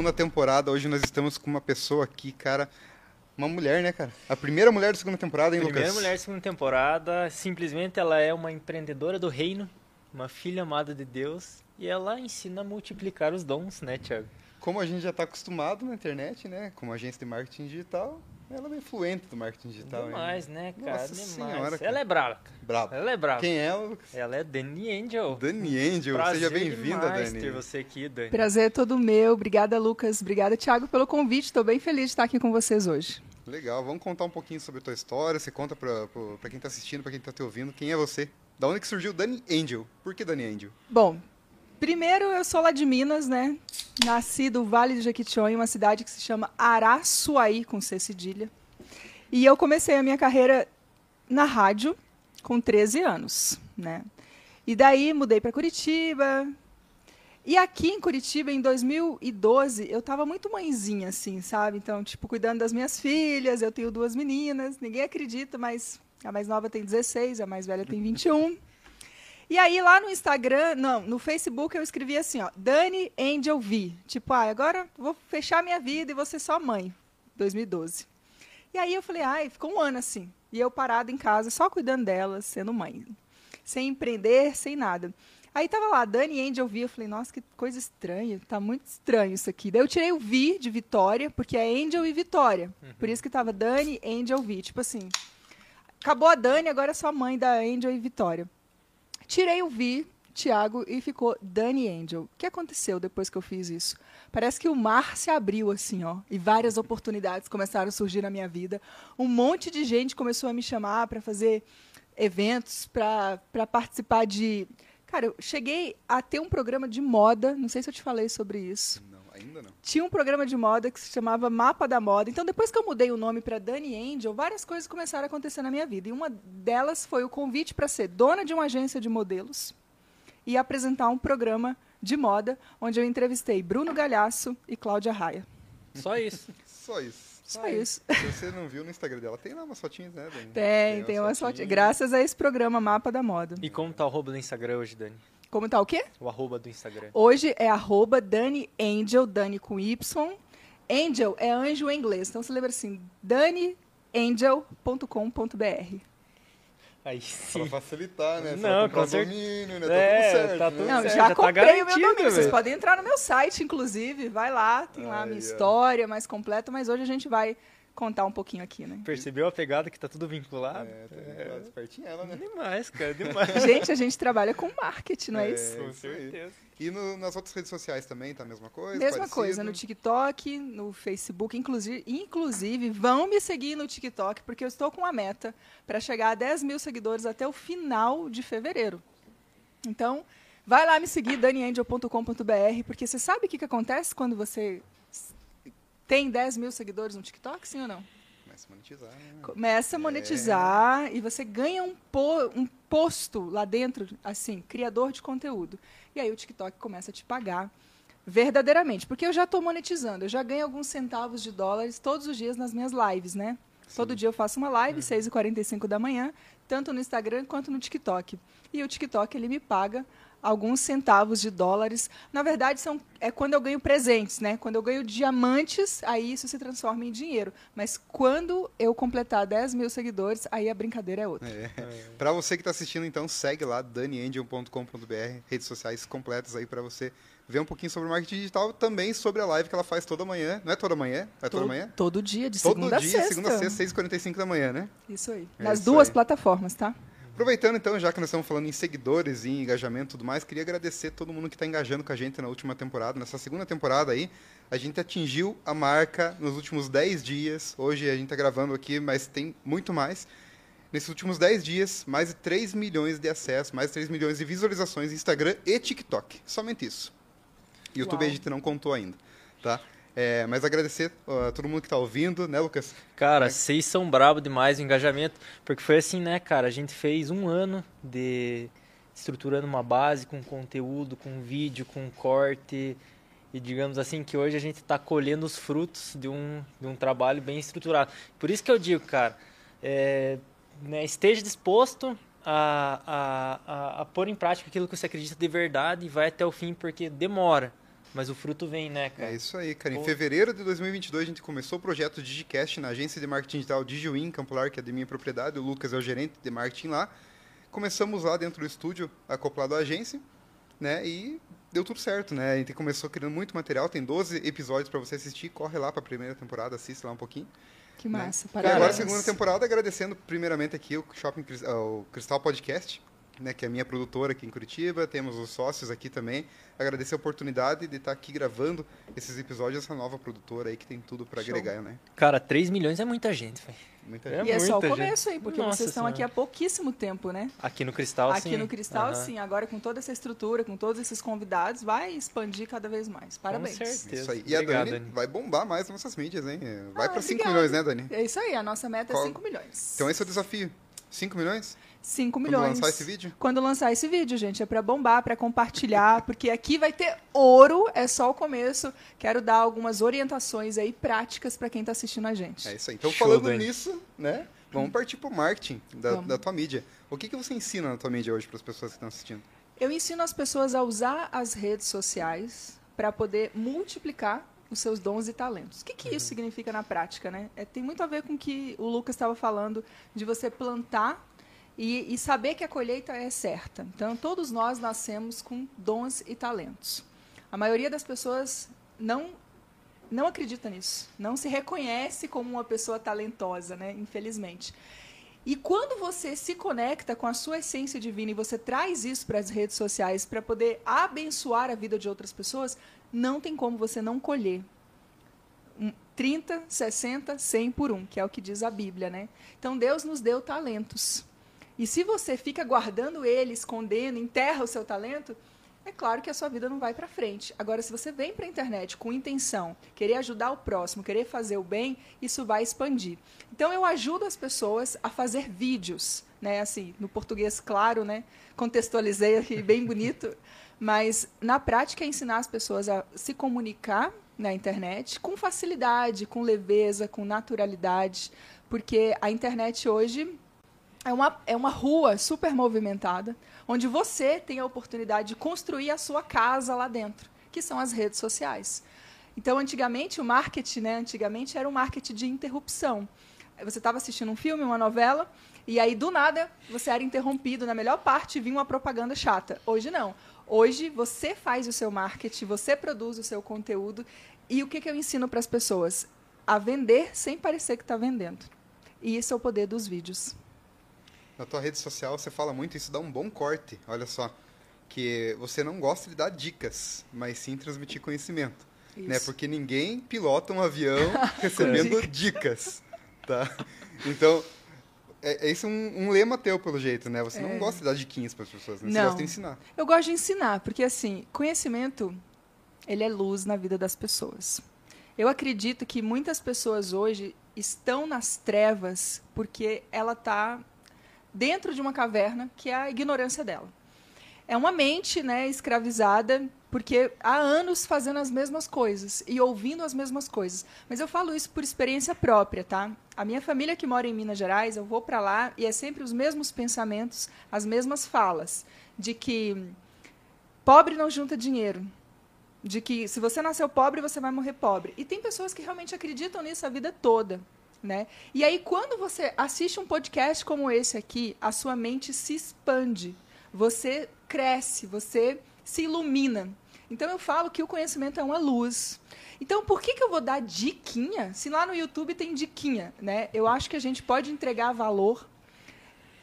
segunda temporada. Hoje nós estamos com uma pessoa aqui, cara. Uma mulher, né, cara? A primeira mulher da segunda temporada, hein, Primeira Lucas? mulher da segunda temporada, simplesmente ela é uma empreendedora do reino, uma filha amada de Deus, e ela ensina a multiplicar os dons, né, Thiago? Como a gente já está acostumado na internet, né? Como agência de marketing digital, ela é bem fluente do marketing digital. hein? Demais, né, cara? Nossa Demais. senhora, cara. Ela é brava. cara. Brabo. Ela é brava. Quem é ela, Lucas? Ela é Dani Angel. Dani Angel. Prazer Seja bem-vinda, Dani. ter você aqui, Dani. Prazer é todo meu. Obrigada, Lucas. Obrigada, Thiago, pelo convite. Estou bem feliz de estar aqui com vocês hoje. Legal, vamos contar um pouquinho sobre a tua história. Você conta pra quem está assistindo, pra quem está te ouvindo, quem é você? Da onde que surgiu Dani Angel? Por que Dani Angel? Bom, primeiro eu sou lá de Minas, né? Nasci do Vale do Jequitinhonha, uma cidade que se chama Araçuaí, com C cedilha. E eu comecei a minha carreira na rádio com 13 anos, né? E daí mudei para Curitiba. E aqui em Curitiba, em 2012, eu tava muito mãezinha, assim, sabe? Então, tipo, cuidando das minhas filhas, eu tenho duas meninas, ninguém acredita, mas a mais nova tem 16, a mais velha tem 21. E aí, lá no Instagram, não, no Facebook, eu escrevi assim, ó, Dani Angel V. Tipo, ah, agora vou fechar minha vida e vou ser só mãe. 2012. E aí eu falei, ai, ficou um ano assim. E eu parada em casa, só cuidando delas, sendo mãe. Sem empreender, sem nada. Aí tava lá, Dani Angel V, eu falei, nossa, que coisa estranha, tá muito estranho isso aqui. Daí eu tirei o V de Vitória, porque é Angel e Vitória. Por isso que tava Dani Angel V. Tipo assim, acabou a Dani, agora é só mãe da Angel e Vitória. Tirei o V, Thiago, e ficou Dani Angel. O que aconteceu depois que eu fiz isso? Parece que o mar se abriu assim, ó, e várias oportunidades começaram a surgir na minha vida. Um monte de gente começou a me chamar para fazer eventos, para participar de. Cara, eu cheguei a ter um programa de moda, não sei se eu te falei sobre isso. Não, ainda não. Tinha um programa de moda que se chamava Mapa da Moda. Então, depois que eu mudei o nome para Dani Angel, várias coisas começaram a acontecer na minha vida. E uma delas foi o convite para ser dona de uma agência de modelos e apresentar um programa de moda, onde eu entrevistei Bruno Galhaço e Cláudia Raia. Só isso. Só isso. Só isso. Se você não viu no Instagram dela, tem lá umas fotinhas, né, Dani? Tem, tem umas fotinhas. Graças a esse programa Mapa da Moda. E como tá o arroba do Instagram hoje, Dani? Como tá o quê? O arroba do Instagram. Hoje é arroba Dani Angel, Dani com Y. Angel é anjo em inglês. Então você lembra assim, daniangel.com.br. Aí Pra sim. facilitar, né? Você Não, com um cer- domínio, né? É, tá tudo certo. tá né? tudo Não, certo, já, já tá comprei o meu garantido, domínio. Vocês podem entrar no meu site, inclusive. Vai lá, tem lá a minha história mais completa. Mas hoje a gente vai contar um pouquinho aqui, né? Percebeu a pegada que tá tudo vinculado? É, tá ligado, espertinha ela, né? Demais, cara, demais. Gente, a gente trabalha com marketing, não é, É, isso? Com certeza. E no- nas outras redes sociais também tá a mesma coisa? Mesma parecido? coisa, no TikTok, no Facebook, inclusive, inclusive, vão me seguir no TikTok, porque eu estou com uma meta para chegar a 10 mil seguidores até o final de fevereiro. Então, vai lá me seguir, daniangel.com.br, porque você sabe o que, que acontece quando você tem 10 mil seguidores no TikTok, sim ou não? Começa a monetizar, né? Começa a monetizar e você ganha um, po- um posto lá dentro, assim, criador de conteúdo. E aí o TikTok começa a te pagar verdadeiramente. Porque eu já estou monetizando, eu já ganho alguns centavos de dólares todos os dias nas minhas lives, né? Todo dia eu faço uma live, 6h45 da manhã, tanto no Instagram quanto no TikTok. E o TikTok, ele me paga alguns centavos de dólares. Na verdade, são, é quando eu ganho presentes, né? Quando eu ganho diamantes, aí isso se transforma em dinheiro. Mas quando eu completar 10 mil seguidores, aí a brincadeira é outra. É. Pra você que tá assistindo, então, segue lá, daniangel.com.br, redes sociais completas aí pra você ver um pouquinho sobre o marketing digital, também sobre a live que ela faz toda manhã. Não é toda manhã? É toda todo, manhã? todo dia, de Todo segunda dia, a sexta. segunda a sexta, 6h45 da manhã, né? Isso aí. É Nas isso duas aí. plataformas, tá? Aproveitando então, já que nós estamos falando em seguidores, em engajamento e tudo mais, queria agradecer todo mundo que está engajando com a gente na última temporada, nessa segunda temporada aí. A gente atingiu a marca nos últimos 10 dias. Hoje a gente está gravando aqui, mas tem muito mais. Nesses últimos 10 dias, mais de 3 milhões de acessos, mais de 3 milhões de visualizações em Instagram e TikTok. Somente isso. YouTube a Uau. gente não contou ainda, tá? É, mas agradecer a todo mundo que está ouvindo, né, Lucas? Cara, vocês são brabo demais o engajamento, porque foi assim, né, cara? A gente fez um ano de estruturando uma base com conteúdo, com vídeo, com corte, e digamos assim que hoje a gente está colhendo os frutos de um, de um trabalho bem estruturado. Por isso que eu digo, cara, é, né, esteja disposto a, a, a, a pôr em prática aquilo que você acredita de verdade e vai até o fim, porque demora. Mas o fruto vem, né, cara? É isso aí, cara. Em Pô. fevereiro de 2022, a gente começou o projeto Digicast na agência de marketing digital Digiwin, em Campo Largo, que é de minha propriedade. O Lucas é o gerente de marketing lá. Começamos lá dentro do estúdio, acoplado à agência, né? E deu tudo certo, né? A gente começou criando muito material, tem 12 episódios para você assistir. Corre lá para a primeira temporada, assiste lá um pouquinho. Que massa, E agora, a parabéns. segunda temporada, agradecendo primeiramente aqui o Shopping ah, o Cristal Podcast, né, que é a minha produtora aqui em Curitiba. Temos os sócios aqui também. Agradecer a oportunidade de estar aqui gravando esses episódios, essa nova produtora aí que tem tudo para agregar, né? Cara, 3 milhões é muita gente, velho. Muita É gente. E é só o começo aí, porque Nossa vocês estão Senhora. aqui há pouquíssimo tempo, né? Aqui no Cristal, aqui sim. no Cristal, Aham. sim. Agora com toda essa estrutura, com todos esses convidados, vai expandir cada vez mais. Parabéns. certeza. Isso aí. E a Obrigado, Dani, Dani. vai bombar mais nas nossas mídias, hein? Vai Ah, para 5 obrigada. milhões, né, Dani? É isso aí, a nossa meta Qual- é 5 milhões. Então esse é o desafio. 5 milhões? 5 Quando milhões. lançar esse vídeo? Quando lançar esse vídeo, gente, é pra bombar, pra compartilhar, porque aqui vai ter ouro, é só o começo. Quero dar algumas orientações aí práticas pra quem tá assistindo a gente. É isso aí. Então, Show, falando Dani. nisso, né? Vamos partir pro marketing da, da tua mídia. O que, que você ensina na tua mídia hoje para as pessoas que estão assistindo? Eu ensino as pessoas a usar as redes sociais para poder multiplicar os seus dons e talentos. O que, que isso significa na prática, né? É, tem muito a ver com o que o Lucas estava falando de você plantar e, e saber que a colheita é certa. Então, todos nós nascemos com dons e talentos. A maioria das pessoas não não acredita nisso, não se reconhece como uma pessoa talentosa, né? Infelizmente. E quando você se conecta com a sua essência divina e você traz isso para as redes sociais para poder abençoar a vida de outras pessoas, não tem como você não colher. Um 30, 60, 100 por um, que é o que diz a Bíblia, né? Então Deus nos deu talentos. E se você fica guardando ele, escondendo, enterra o seu talento, é claro que a sua vida não vai para frente. Agora, se você vem para a internet com intenção, querer ajudar o próximo, querer fazer o bem, isso vai expandir. Então, eu ajudo as pessoas a fazer vídeos, né? Assim, no português claro, né? Contextualizei aqui bem bonito, mas na prática é ensinar as pessoas a se comunicar na internet com facilidade, com leveza, com naturalidade, porque a internet hoje é uma, é uma rua super movimentada, onde você tem a oportunidade de construir a sua casa lá dentro, que são as redes sociais. Então, antigamente, o marketing, né, antigamente era um marketing de interrupção. Você estava assistindo um filme, uma novela, e aí, do nada, você era interrompido. Na melhor parte, vinha uma propaganda chata. Hoje, não. Hoje, você faz o seu marketing, você produz o seu conteúdo. E o que, que eu ensino para as pessoas? A vender sem parecer que está vendendo. E isso é o poder dos vídeos. Na tua rede social você fala muito, isso dá um bom corte, olha só. Que você não gosta de dar dicas, mas sim transmitir conhecimento. Né? Isso. Porque ninguém pilota um avião recebendo dicas. Tá? Então, é, é isso um, um lema teu, pelo jeito, né? Você não É. gosta de dar diquinhas para as pessoas, né? Você Não. gosta de ensinar. Eu gosto de ensinar, porque assim, conhecimento, ele é luz na vida das pessoas. Eu acredito que muitas pessoas hoje estão nas trevas porque ela está dentro de uma caverna que é a ignorância dela. É uma mente, né, escravizada, porque há anos fazendo as mesmas coisas e ouvindo as mesmas coisas. Mas eu falo isso por experiência própria, tá? A minha família que mora em Minas Gerais, eu vou para lá e é sempre os mesmos pensamentos, as mesmas falas, de que pobre não junta dinheiro, de que se você nasceu pobre, você vai morrer pobre. E tem pessoas que realmente acreditam nisso a vida toda. Né? E aí, quando você assiste um podcast como esse aqui, a sua mente se expande, você cresce, você se ilumina. Então, eu falo que o conhecimento é uma luz. Então, por que, que eu vou dar diquinha se lá no YouTube tem diquinha? Né? Eu acho que a gente pode entregar valor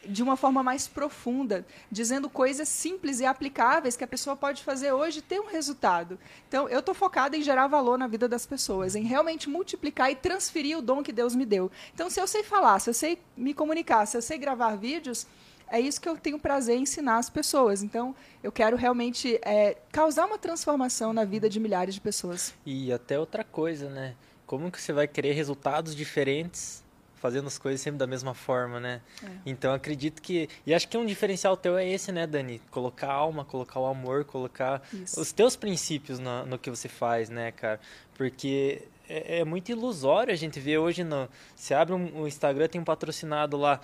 de uma forma mais profunda, dizendo coisas simples e aplicáveis que a pessoa pode fazer hoje e ter um resultado. Então, eu estou focada em gerar valor na vida das pessoas, em realmente multiplicar e transferir o dom que Deus me deu. Então, se eu sei falar, se eu sei me comunicar, se eu sei gravar vídeos, é isso que eu tenho prazer em ensinar as pessoas. Então, eu quero realmente é, causar uma transformação na vida de milhares de pessoas. E até outra coisa, né? Como que você vai querer resultados diferentes fazendo as coisas sempre da mesma forma, né? É. Então acredito que. E acho que um diferencial teu é esse, né, Dani? Colocar a alma, colocar o amor, colocar Isso. os teus princípios no, no que você faz, né, cara? Porque é, é muito ilusório a gente ver hoje no. Você abre um, o Instagram, tem um patrocinado lá,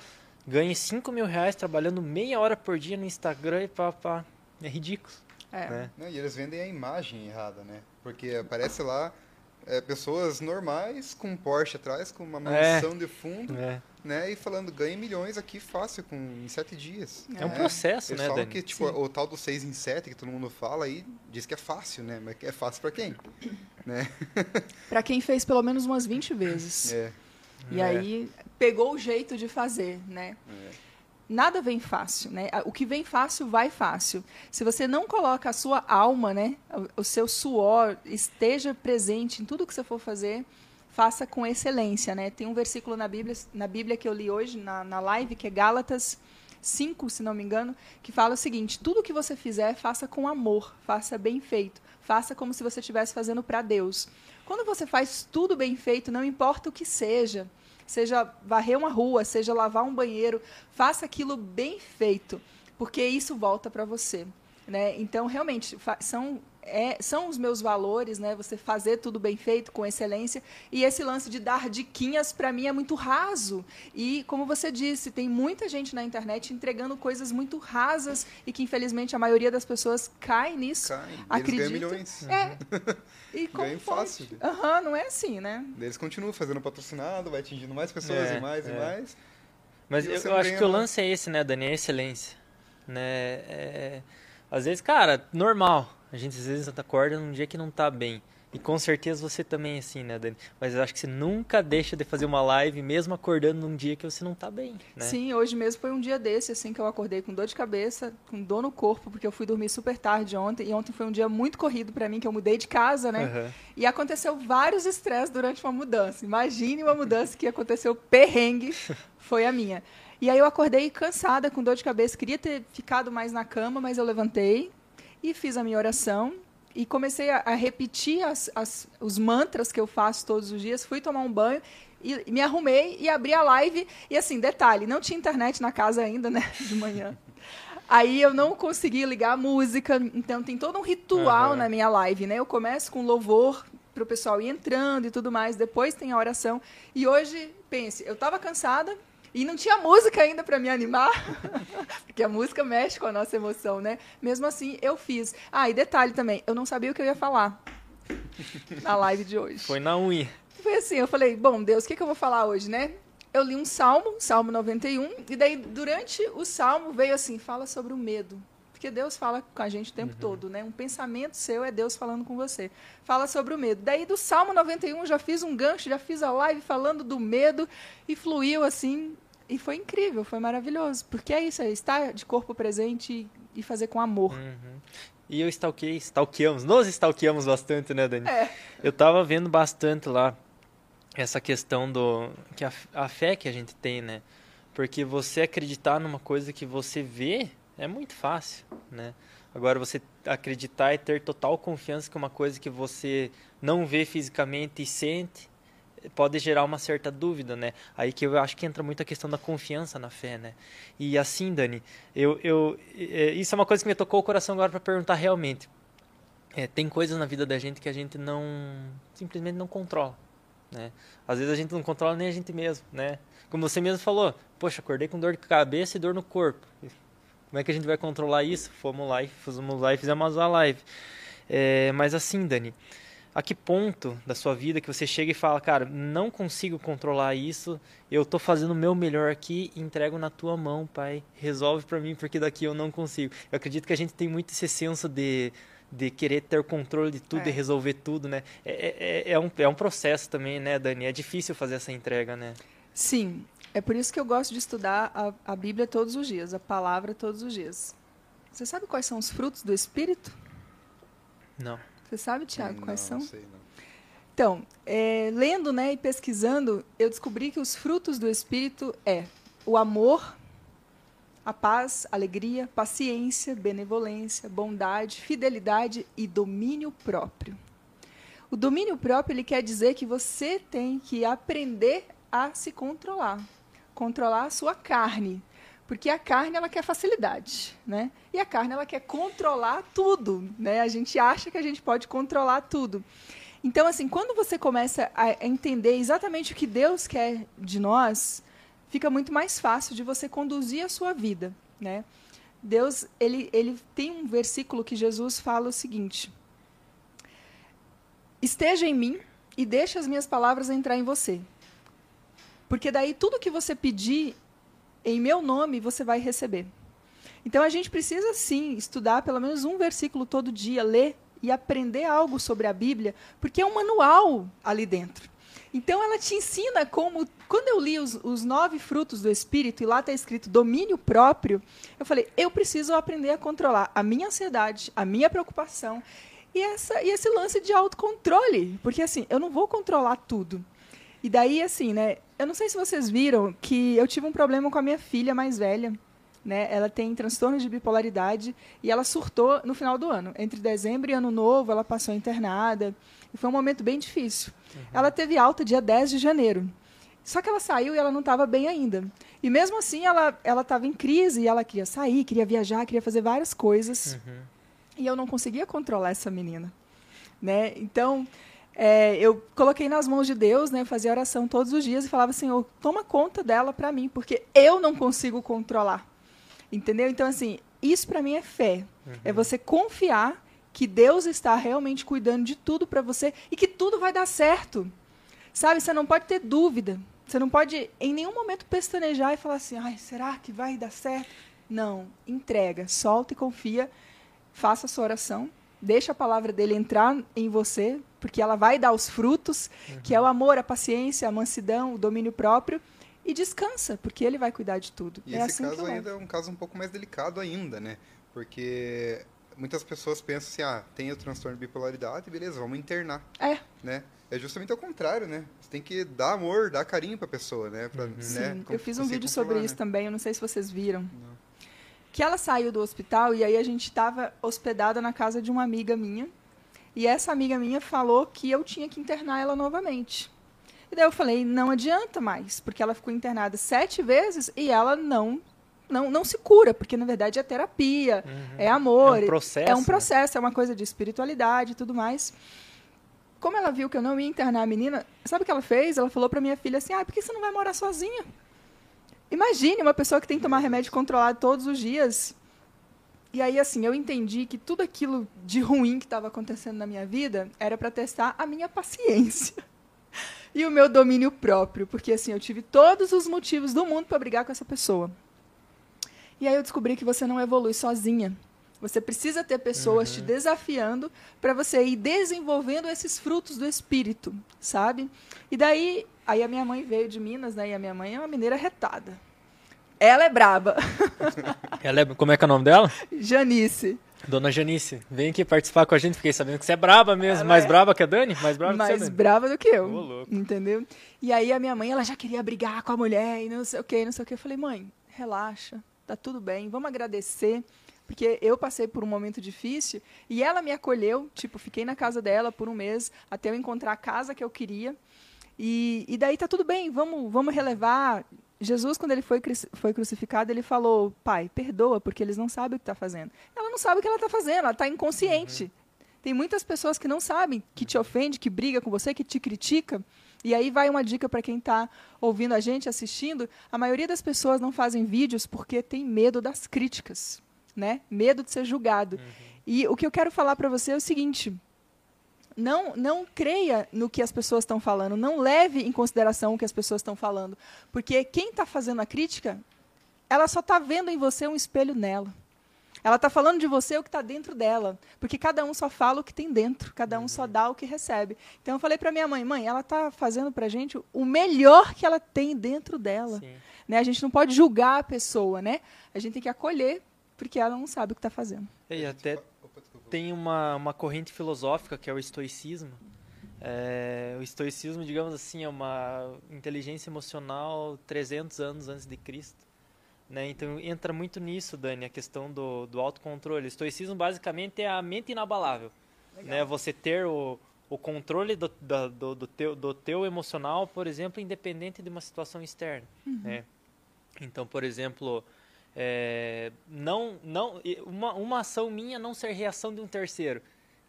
ganhe 5 mil reais trabalhando meia hora por dia no Instagram e pá, pá. É ridículo. É. Né? Não, e eles vendem a imagem errada, né? Porque aparece lá é, pessoas normais com um Porsche atrás, com uma É. mansão de fundo, É. né? E falando, ganha milhões aqui fácil, com, em sete dias. É um né? processo, Eles né, falam Dani? que, tipo, Sim. o tal do 6 em 7 que todo mundo fala aí, diz que é fácil, né? Mas é fácil pra quem? né? Pra quem fez pelo menos umas 20 vezes. É, E É. aí pegou o jeito de fazer, né? é. Nada vem fácil, né? O que vem fácil vai fácil. Se você não coloca a sua alma, né, o seu suor esteja presente em tudo que você for fazer, faça com excelência, né? Tem um versículo na Bíblia, na Bíblia que eu li hoje na, na live que é Gálatas 5, se não me engano, que fala o seguinte: tudo que você fizer, faça com amor, faça bem feito, faça como se você estivesse fazendo para Deus. Quando você faz tudo bem feito, não importa o que seja, seja varrer uma rua, seja lavar um banheiro, faça aquilo bem feito, porque isso volta para você. Né? Então, realmente, são, é, são os meus valores, né? Você fazer tudo bem feito, com excelência. E esse lance de dar diquinhas, para mim, é muito raso. E, como você disse, tem muita gente na internet entregando coisas muito rasas e que, infelizmente, a maioria das pessoas cai nisso. Cai. Eles Acredita? ganham milhões. É. E como Ganham pode? fácil. Aham, não é assim, né? Eles continuam fazendo patrocinado, vai atingindo mais pessoas É, e mais e é. mais. Mas E eu, eu acho que o lance é esse, né, Dani? É excelência. Né? É- às vezes, cara, normal. A gente às vezes acorda num dia que não tá bem. E com certeza você também é assim, né, Dani? Mas eu acho que você nunca deixa de fazer uma live, mesmo acordando num dia que você não tá bem, né? Sim, hoje mesmo foi um dia desse, assim, que eu acordei com dor de cabeça, com dor no corpo, porque eu fui dormir super tarde ontem. E ontem foi um dia muito corrido para mim, que eu mudei de casa, né? Aham. E aconteceu vários estresses durante uma mudança. Imagine uma mudança que aconteceu perrengue, foi a minha. E aí eu acordei cansada, com dor de cabeça, queria ter ficado mais na cama, mas eu levantei e fiz a minha oração e comecei a, a repetir as- as- os mantras que eu faço todos os dias. Fui tomar um banho e, me arrumei e abri a live. E assim, detalhe, não tinha internet na casa ainda, né, de manhã. Aí eu não consegui ligar a música, então tem todo um ritual Aham. na minha live, né? Eu começo com louvor para o pessoal ir entrando e tudo mais, depois tem a oração. E hoje, pense, eu estava cansada e não tinha música ainda para me animar, porque a música mexe com a nossa emoção, né? Mesmo assim, eu fiz. Ah, e detalhe também, eu não sabia o que eu ia falar na live de hoje. Foi na unha. Foi assim, eu falei, bom, Deus, o que, que eu vou falar hoje, né? Eu li um salmo, Salmo 91, e daí durante o salmo veio assim, fala sobre o medo. Porque Deus fala com a gente o tempo todo, né? Um pensamento seu é Deus falando com você. Fala sobre o medo. Daí do Salmo 91 eu já fiz um gancho, já fiz a live falando do medo e fluiu assim. E foi incrível, foi maravilhoso. Porque é isso, é estar de corpo presente e, fazer com amor. Uhum. E eu stalkeei, stalkeamos, nós stalkeamos bastante, né, Dani? É. Eu tava vendo bastante lá essa questão do que a, a fé que a gente tem, né? Porque você acreditar numa coisa que você vê é muito fácil, né? Agora você acreditar e ter total confiança que uma coisa que você não vê fisicamente e sente pode gerar uma certa dúvida, né? Aí que eu acho que entra muito a questão da confiança na fé, né? E assim, Dani, eu, eu, é, isso é uma coisa que me tocou o coração agora para perguntar realmente. É, tem coisas na vida da gente que a gente não simplesmente não controla, né? Às vezes a gente não controla nem a gente mesmo, né? Como você mesmo falou, poxa, acordei com dor de cabeça e dor no corpo. Como é que a gente vai controlar isso? Fomos lá e fomos lá e fizemos a live. É, mas assim, Dani, a que ponto da sua vida que você chega e fala, cara, não consigo controlar isso, eu tô fazendo o meu melhor aqui e entrego na tua mão, pai. Resolve para mim porque daqui eu não consigo. Eu acredito que a gente tem muito esse senso de de querer ter o controle de tudo É. e resolver tudo, né? É, é, é, um, é um processo também, né, Dani? É difícil fazer essa entrega, né? Sim, é por isso que eu gosto de estudar a, a Bíblia todos os dias, a palavra todos os dias. Você sabe quais são os frutos do Espírito? Não. Você sabe, Tiago, quais são? Não sei, não. Então, é, lendo né, e pesquisando, eu descobri que os frutos do Espírito é o amor, a paz, alegria, paciência, benevolência, bondade, fidelidade e domínio próprio. O domínio próprio ele quer dizer que você tem que aprender a se controlar, controlar a sua carne, porque a carne ela quer facilidade, né? E a carne ela quer controlar tudo, né? A gente acha que a gente pode controlar tudo. Então, assim, quando você começa a entender exatamente o que Deus quer de nós, fica muito mais fácil de você conduzir a sua vida, né? Deus, ele, ele tem um versículo que Jesus fala o seguinte: Esteja em mim e deixe as minhas palavras entrar em você. Porque daí tudo que você pedir em meu nome, você vai receber. Então a gente precisa sim estudar pelo menos um versículo todo dia, ler e aprender algo sobre a Bíblia, porque é um manual ali dentro. Então ela te ensina como. Quando eu li os, os nove frutos do Espírito e lá está escrito domínio próprio, eu falei, eu preciso aprender a controlar a minha ansiedade, a minha preocupação e, essa, e esse lance de autocontrole. Porque assim, eu não vou controlar tudo. E daí, assim, né? Eu não sei se vocês viram que eu tive um problema com a minha filha mais velha. Né? Ela tem transtorno de bipolaridade e ela surtou no final do ano. Entre dezembro e ano novo, ela passou internada. E foi um momento bem difícil. Uhum. Ela teve alta dia 10 de janeiro. Só que ela saiu e ela não estava bem ainda. E mesmo assim, ela estava em crise e ela queria sair, queria viajar, queria fazer várias coisas. Uhum. E eu não conseguia controlar essa menina. Né? Então, é, eu coloquei nas mãos de Deus, né, fazia oração todos os dias e falava, Senhor, toma conta dela para mim, porque eu não consigo controlar. Entendeu? Então, assim, isso para mim é fé. É uhum. É você confiar que Deus está realmente cuidando de tudo para você e que tudo vai dar certo. Sabe, você não pode ter dúvida. Você não pode em nenhum momento pestanejar e falar assim: "Ai, será que vai dar certo?" Não, entrega, solta e confia. Faça a sua oração, deixa a palavra dele entrar em você, porque ela vai dar os frutos, uhum. que é o amor, a paciência, a mansidão, o domínio próprio e descansa, porque ele vai cuidar de tudo. E é esse assim caso ainda é um caso um pouco mais delicado ainda, né? Porque muitas pessoas pensam assim, ah, tem o transtorno de bipolaridade, beleza, vamos internar. É. Né? É justamente ao contrário, né? Você tem que dar amor, dar carinho pra pessoa, né? Pra, uhum. né? Sim, eu fiz um vídeo sobre né? isso também, eu não sei se vocês viram. Não. Que ela saiu do hospital e aí a gente estava hospedada na casa de uma amiga minha. E essa amiga minha falou que eu tinha que internar ela novamente. E daí eu falei, não adianta mais, porque ela ficou internada sete vezes e ela não não, não se cura, porque na verdade é terapia, uhum. é amor. É um processo. É um né? processo, né? é uma coisa de espiritualidade e tudo mais. Como ela viu que eu não ia internar a menina, sabe o que ela fez? Ela falou para minha filha assim: ah, por que você não vai morar sozinha? Imagine uma pessoa que tem que tomar remédio controlado todos os dias. E aí, assim, eu entendi que tudo aquilo de ruim que estava acontecendo na minha vida era para testar a minha paciência e o meu domínio próprio, porque assim, eu tive todos os motivos do mundo para brigar com essa pessoa. E aí eu descobri que você não evolui sozinha. Você precisa ter pessoas uhum. te desafiando para você ir desenvolvendo esses frutos do espírito, sabe? E daí, aí a minha mãe veio de Minas, né? E a minha mãe é uma mineira retada. Ela é braba. Ela é, como é que é o nome dela? Janice. Dona Janice, vem aqui participar com a gente. Fiquei sabendo que você é braba mesmo. Ela mais é... braba que a Dani? Mais braba mais que você, Dani? brava do que eu. Oh, louco. Entendeu? E aí a minha mãe, ela já queria brigar com a mulher e não sei o que, não sei o que. Eu falei, mãe, relaxa, tá tudo bem, vamos agradecer. Porque eu passei por um momento difícil e ela me acolheu. Tipo, fiquei na casa dela por um mês até eu encontrar a casa que eu queria. E, e daí tá tudo bem, vamos, vamos relevar. Jesus, quando ele foi, foi crucificado, ele falou: Pai, perdoa, porque eles não sabem o que está fazendo. Ela não sabe o que ela está fazendo, ela está inconsciente. Uhum. Tem muitas pessoas que não sabem, que te ofende, que briga com você, que te critica. E aí vai uma dica para quem está ouvindo a gente, assistindo. A maioria das pessoas não fazem vídeos porque tem medo das críticas, né? Medo de ser julgado. Uhum. E o que eu quero falar para você é o seguinte: não, não creia no que as pessoas estão falando, não leve em consideração o que as pessoas estão falando, porque quem está fazendo a crítica, ela só está vendo em você um espelho nela. Ela está falando de você o que está dentro dela, porque cada um só fala o que tem dentro, cada um só uhum. dá o que recebe. Então eu falei para minha mãe, mãe, ela está fazendo para a gente o melhor que ela tem dentro dela. Né? A gente não pode julgar a pessoa, né? A gente tem que acolher, porque ela não sabe o que está fazendo. E até tem uma, uma corrente filosófica que é o estoicismo. É, o estoicismo, digamos assim, é uma inteligência emocional 300 anos antes de Cristo. Né? Então entra muito nisso, Dani, a questão do, do autocontrole. O estoicismo basicamente é a mente inabalável. Né? Você ter o, o controle do, do, do, teu, do teu emocional, por exemplo, independente de uma situação externa. Uhum. Né? Então, por exemplo, é, não, não, uma, uma ação minha não ser reação de um terceiro.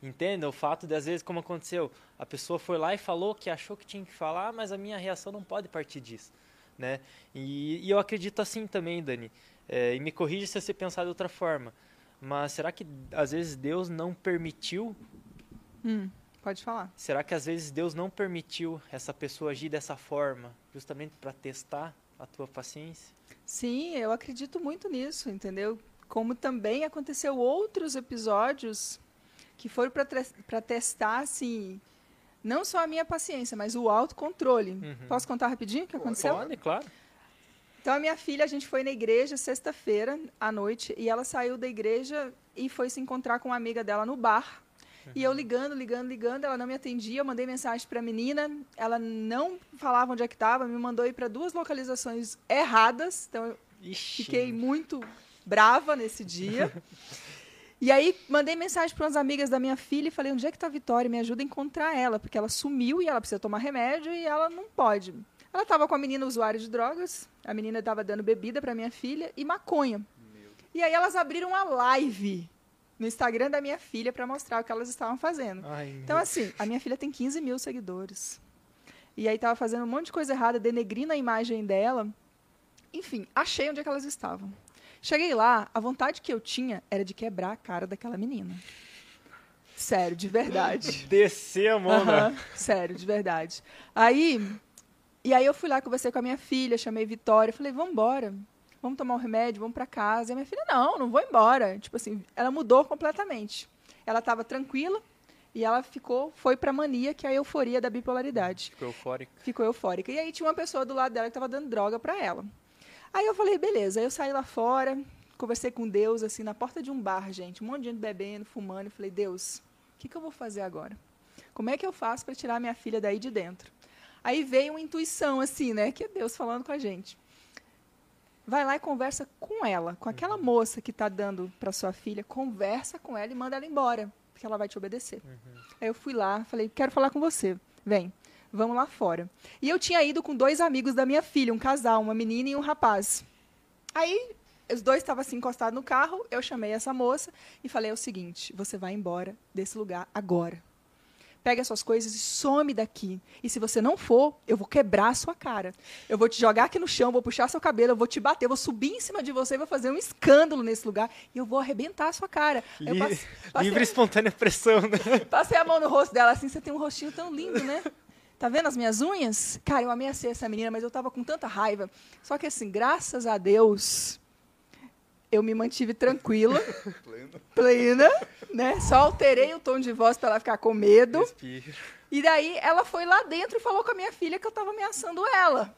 Entende? O fato de, às vezes, como aconteceu, a pessoa foi lá e falou que achou que tinha que falar, mas a minha reação não pode partir disso. Né? E, e eu acredito assim também, Dani. É, e me corrija se você pensar de outra forma. Mas será que às vezes Deus não permitiu? Hum, pode falar. Será que às vezes Deus não permitiu essa pessoa agir dessa forma, justamente para testar a tua paciência? Sim, eu acredito muito nisso, entendeu? Como também aconteceu outros episódios que foram para testar, assim, não só a minha paciência, mas o autocontrole. Uhum. Posso contar rapidinho o que aconteceu? Pode, claro. Então, a minha filha, a gente foi na igreja sexta-feira à noite e ela saiu da igreja e foi se encontrar com uma amiga dela no bar. E eu ligando, ligando, ligando, ela não me atendia. Eu mandei mensagem para a menina, ela não falava onde é que estava, me mandou ir para duas localizações erradas. Então, eu Ixi. fiquei muito brava nesse dia. E aí mandei mensagem para umas amigas da minha filha e falei: onde é que está a Vitória? Me ajuda a encontrar ela, porque ela sumiu e ela precisa tomar remédio e ela não pode. Ela estava com a menina usuária de drogas, a menina estava dando bebida para minha filha e maconha. E aí elas abriram uma live no Instagram da minha filha para mostrar o que elas estavam fazendo. Ai, então, assim, a minha filha tem 15 mil seguidores. E aí estava fazendo um monte de coisa errada, denegrindo a imagem dela. Enfim, achei onde é que elas estavam. Cheguei lá, a vontade que eu tinha era de quebrar a cara daquela menina. Sério, de verdade. Descer a mão, né? Sério, de verdade. Aí, e aí eu fui lá, conversei com a minha filha, chamei Vitória, falei, vamos embora, vamos tomar um remédio, vamos para casa. E a minha filha, não, não vou embora. Tipo assim, ela mudou completamente. Ela estava tranquila e ela ficou, foi para mania, que é a euforia da bipolaridade. Ficou eufórica. Ficou eufórica. E aí tinha uma pessoa do lado dela que estava dando droga para ela. Aí eu falei, beleza. Aí eu saí lá fora, conversei com Deus, assim, na porta de um bar, gente, um monte de gente bebendo, fumando. Eu falei, Deus, o que, que eu vou fazer agora? Como é que eu faço para tirar minha filha daí de dentro? Aí veio uma intuição, assim, né? Que é Deus falando com a gente. Vai lá e conversa com ela, com aquela moça que está dando para sua filha, conversa com ela e manda ela embora, porque ela vai te obedecer. Uhum. Aí eu fui lá, falei, quero falar com você. Vem, vamos lá fora. E eu tinha ido com dois amigos da minha filha, um casal, uma menina e um rapaz. Aí os dois estavam assim encostados no carro, eu chamei essa moça e falei o seguinte: você vai embora desse lugar agora pega as suas coisas e some daqui. E se você não for, eu vou quebrar a sua cara. Eu vou te jogar aqui no chão, vou puxar seu cabelo, eu vou te bater, eu vou subir em cima de você, vou fazer um escândalo nesse lugar e eu vou arrebentar a sua cara. Li passe, livre espontânea pressão, né? Passei a mão no rosto dela assim, você tem um rostinho tão lindo, né? Tá vendo as minhas unhas? Cara, eu ameacei essa menina, mas eu tava com tanta raiva. Só que assim, graças a Deus, eu me mantive tranquila, plena. plena, né? Só alterei o tom de voz para ela ficar com medo. Respiro. E daí ela foi lá dentro e falou com a minha filha que eu estava ameaçando ela.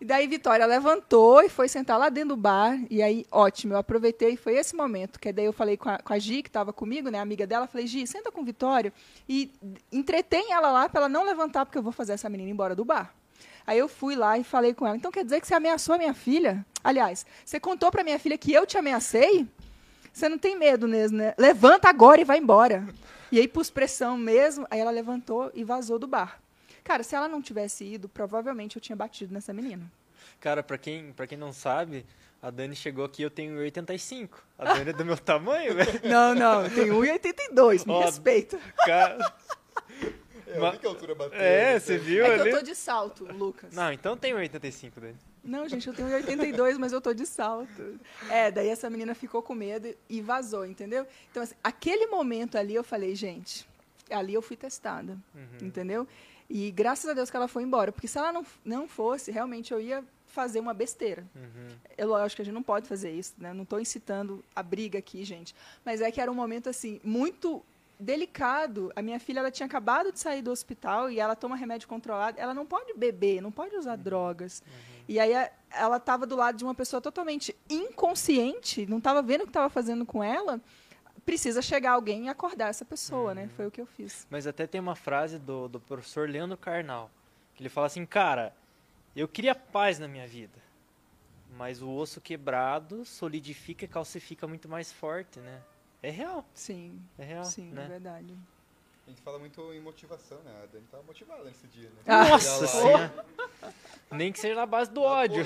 E daí Vitória levantou e foi sentar lá dentro do bar. E aí, ótimo, eu aproveitei e foi esse momento. Que daí eu falei com a, com a Gi, que estava comigo, né, amiga dela, falei, Gi, senta com Vitória e entretém ela lá para ela não levantar, porque eu vou fazer essa menina embora do bar. Aí eu fui lá e falei com ela. Então quer dizer que você ameaçou a minha filha? Aliás, você contou para minha filha que eu te ameacei? Você não tem medo mesmo, né? Levanta agora e vai embora. E aí pus pressão mesmo. Aí ela levantou e vazou do bar. Cara, se ela não tivesse ido, provavelmente eu tinha batido nessa menina. Cara, para quem, pra quem não sabe, a Dani chegou aqui, eu tenho 1,85. A Dani é do meu tamanho, velho. Não, não, eu tenho 1,82, me Ó, respeita. Cara, é, eu vi que a altura bateu. É, você viu é ali? eu tô de salto, Lucas. Não, então tem 85 dele. Não, gente, eu tenho 82, mas eu tô de salto. É, daí essa menina ficou com medo e vazou, entendeu? Então, assim, aquele momento ali eu falei, gente, ali eu fui testada, uhum. entendeu? E graças a Deus que ela foi embora, porque se ela não, não fosse, realmente eu ia fazer uma besteira. Uhum. Eu lógico que a gente não pode fazer isso, né? Não estou incitando a briga aqui, gente. Mas é que era um momento assim muito delicado. A minha filha ela tinha acabado de sair do hospital e ela toma remédio controlado. Ela não pode beber, não pode usar uhum. drogas. Uhum. E aí ela estava do lado de uma pessoa totalmente inconsciente, não estava vendo o que estava fazendo com ela. Precisa chegar alguém e acordar essa pessoa, né? uhum. né? Foi o que eu fiz. Mas até tem uma frase do, do professor Leandro Carnal, que ele fala assim, cara, eu queria paz na minha vida, mas o osso quebrado solidifica e calcifica muito mais forte, né? É real. Sim. É real. Sim, né? é verdade. A gente fala muito em motivação, né? A Dani tava motivada nesse dia, né? Ah, Nossa senhora! Nem que seja na base do ódio.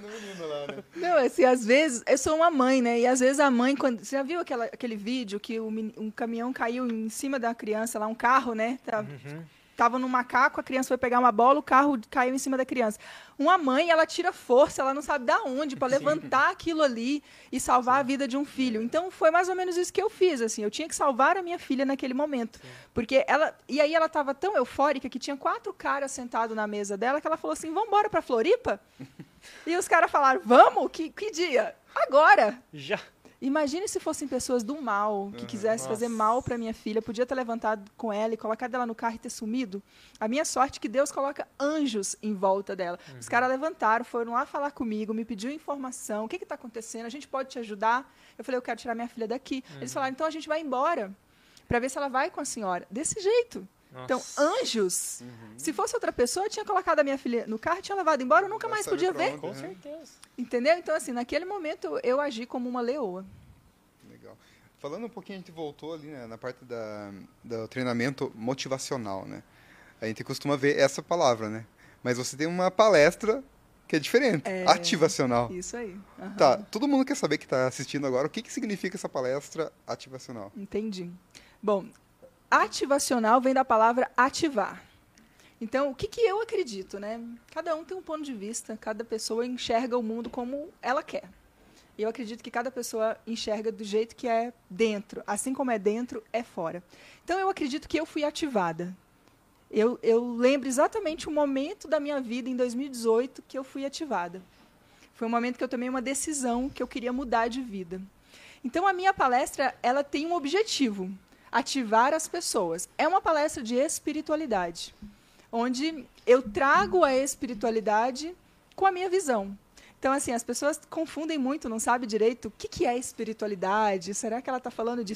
No menino lá, né? Não, assim, às vezes, eu sou uma mãe, né? E às vezes a mãe, quando. Você já viu aquela, aquele vídeo que um caminhão caiu em cima da criança lá, um carro, né? Tá... Uhum. Tava no macaco, a criança foi pegar uma bola, o carro caiu em cima da criança. Uma mãe, ela tira força, ela não sabe da onde para levantar aquilo ali e salvar Sim. a vida de um filho. Então foi mais ou menos isso que eu fiz, assim, eu tinha que salvar a minha filha naquele momento. Sim. Porque ela, e aí ela estava tão eufórica que tinha quatro caras sentados na mesa dela que ela falou assim: "Vamos embora para Floripa?" e os caras falaram: "Vamos? Que que dia? Agora." Já. Imagine se fossem pessoas do mal, que quisessem fazer mal para minha filha, podia ter levantado com ela e colocado ela no carro e ter sumido. A minha sorte é que Deus coloca anjos em volta dela. Uhum. Os caras levantaram, foram lá falar comigo, me pediu informação, o que está acontecendo, a gente pode te ajudar? Eu falei, eu quero tirar minha filha daqui. Uhum. Eles falaram, então a gente vai embora para ver se ela vai com a senhora. Desse jeito. Então, Nossa. Então, anjos. Uhum. Se fosse outra pessoa, tinha colocado a minha filha no carro, tinha levado embora, eu nunca mais podia ver. Com certeza. Entendeu? Então, assim, naquele momento eu agi como uma leoa. Legal. Falando um pouquinho, a gente voltou ali né, na parte da, do treinamento motivacional, né? A gente costuma ver essa palavra, né? Mas você tem uma palestra que é diferente, é, ativacional. Isso aí. Uhum. Tá, todo mundo quer saber que está assistindo agora o que, que significa essa palestra ativacional. Entendi. Bom, ativacional vem da palavra ativar. Então, o que, que eu acredito, né? Cada um tem um ponto de vista, cada pessoa enxerga o mundo como ela quer. Eu acredito que cada pessoa enxerga do jeito que é dentro. Assim como é dentro, é fora. Então, eu acredito que eu fui ativada. Eu, eu lembro exatamente o momento da minha vida, em 2018, que eu fui ativada. Foi um momento que eu tomei uma decisão que eu queria mudar de vida. Então, a minha palestra ela tem um objetivo ativar as pessoas. É uma palestra de espiritualidade, onde eu trago a espiritualidade com a minha visão. Então, assim, as pessoas confundem muito, não sabem direito o que, que é espiritualidade. Será que ela está falando de